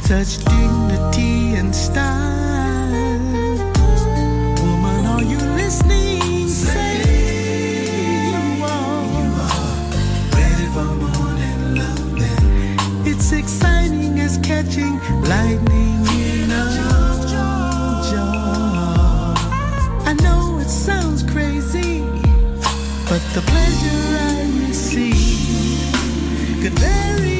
with such dignity and style. Woman, are you listening? Say, Say you, are. you are ready for morning loving. It's exciting as catching lightning in a jar. I know it sounds crazy, but the pleasure I receive could vary.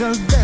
of them.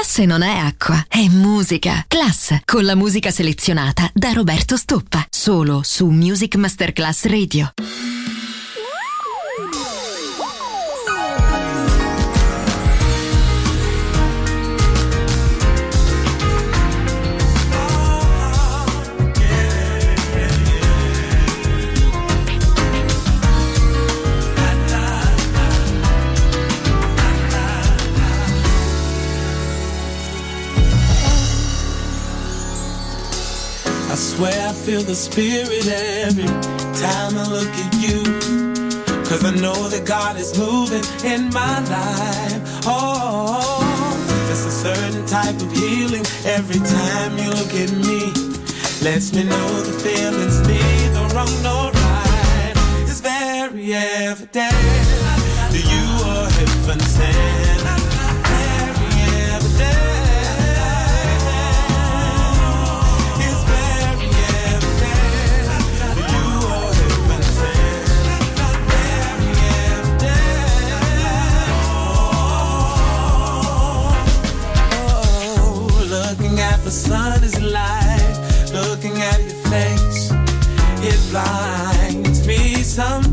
Classe non è acqua, è musica. Class, con la musica selezionata da Roberto Stoppa. Solo su Music Masterclass Radio. Feel the spirit every time I look at you. Cause I know that God is moving in my life. Oh, it's a certain type of healing every time you look at me. Lets me know the feeling's neither wrong nor right. It's very evident that you are heaven sent. The sun is light. Looking at your face, it blinds me sometimes.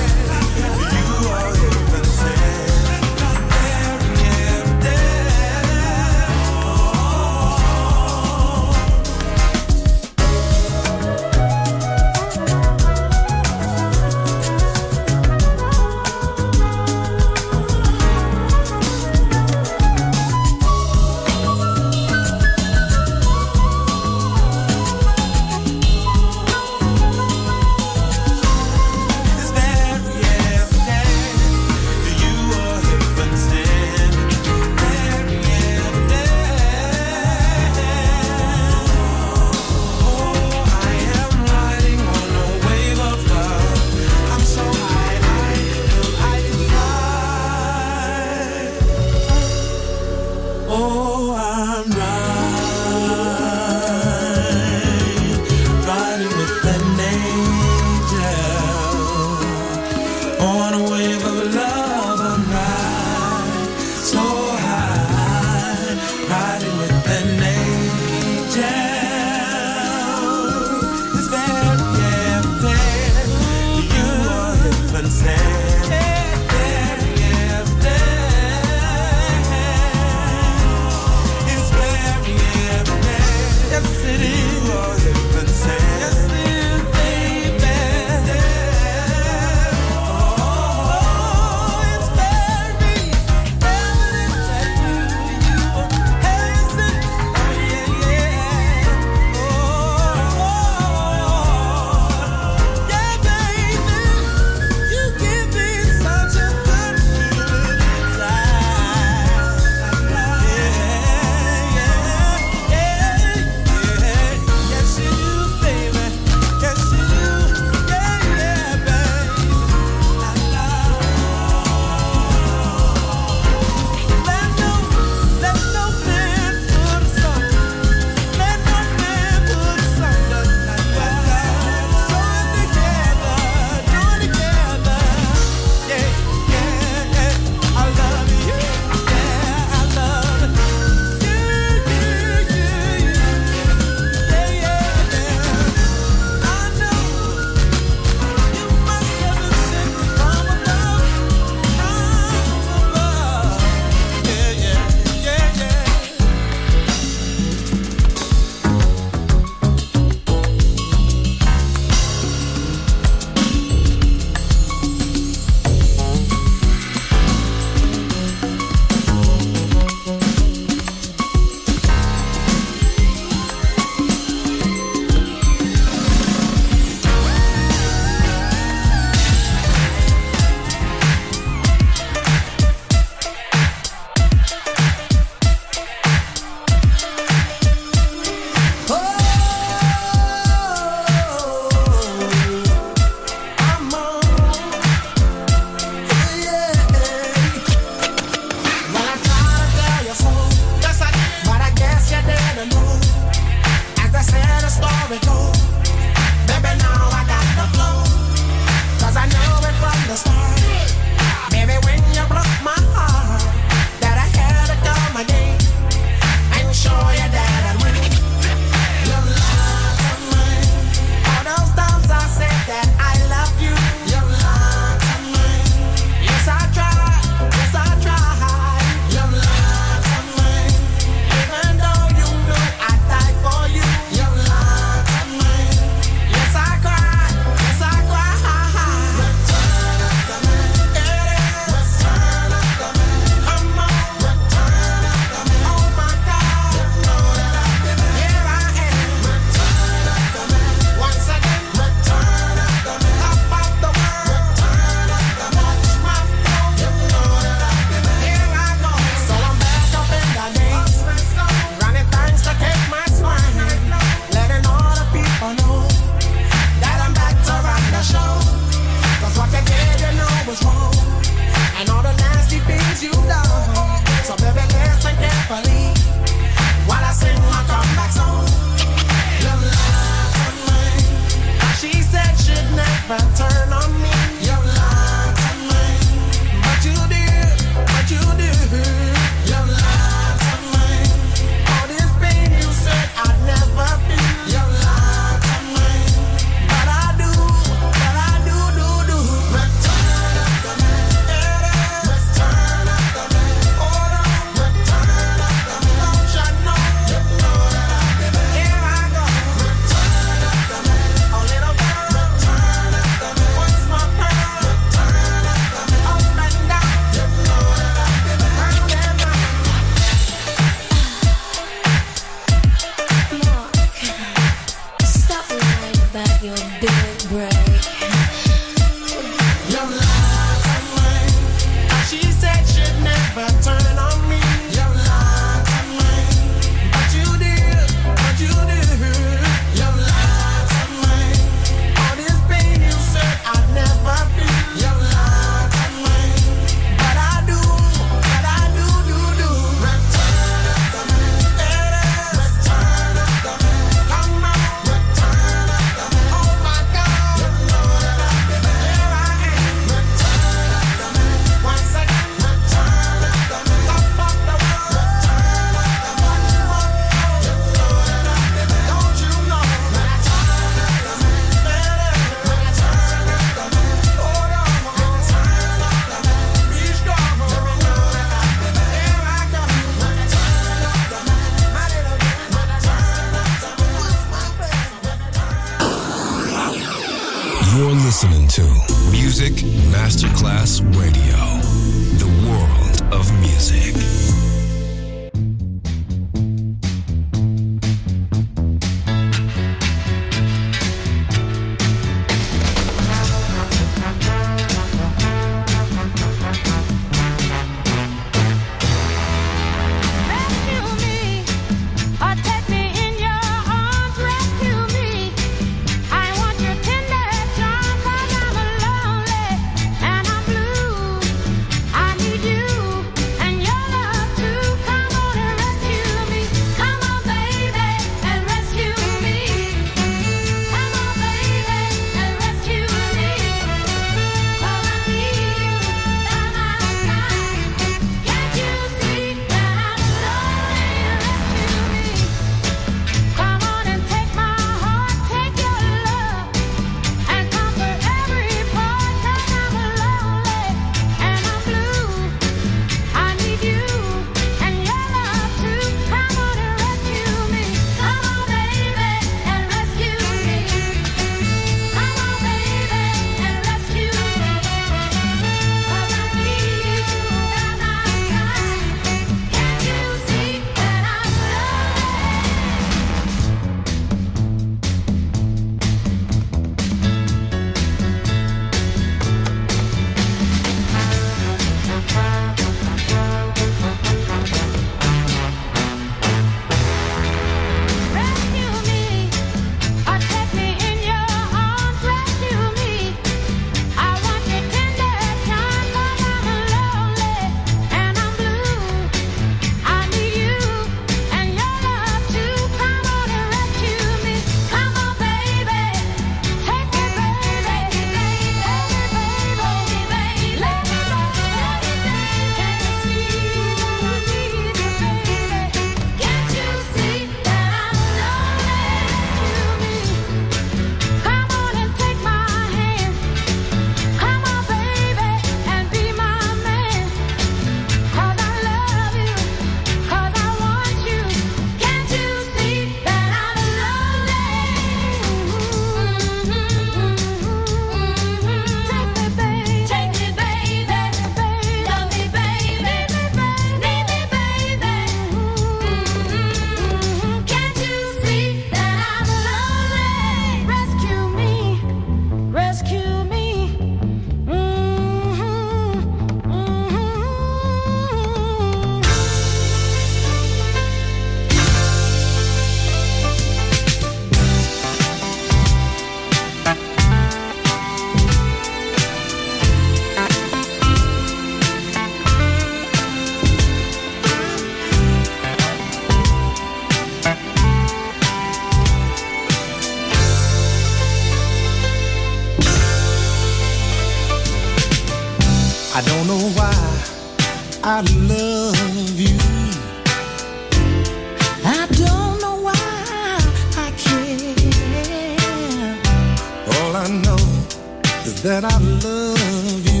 that I love you,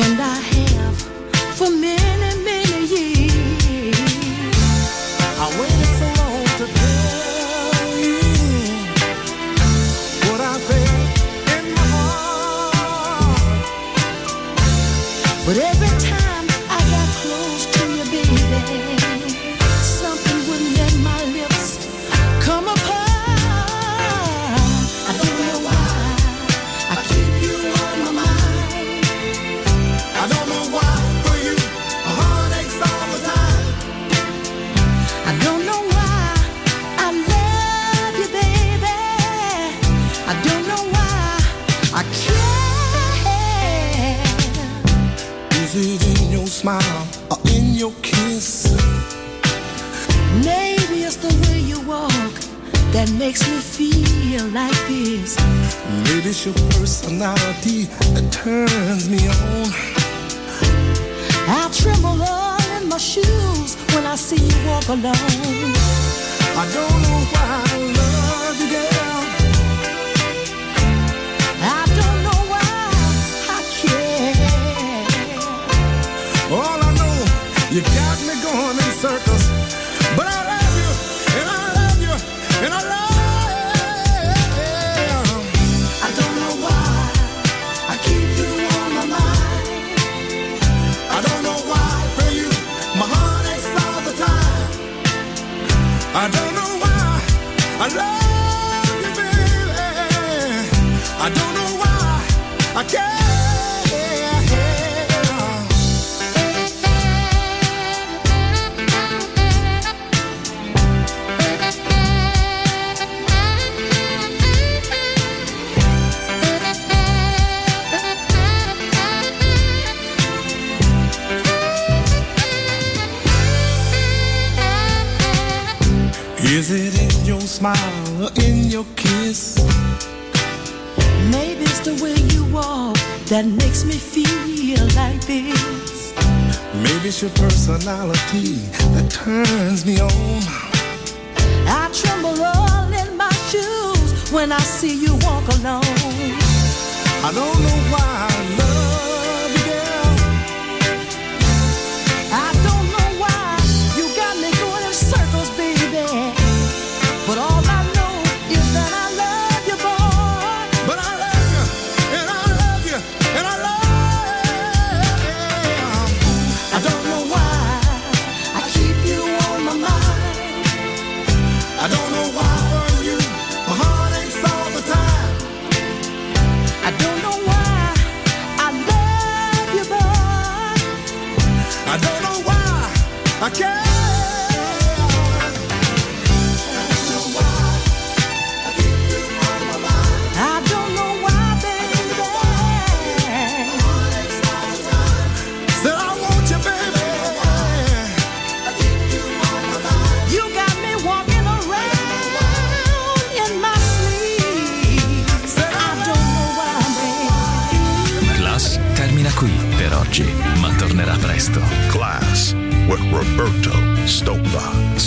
and I have for many. makes me feel like this. Maybe it's your personality that turns me on. I tremble all in my shoes when I see you walk alone. I don't know why. smile in your kiss. Maybe it's the way you walk that makes me feel like this. Maybe it's your personality that turns me on. I tremble all in my shoes when I see you walk alone. I don't know why I love.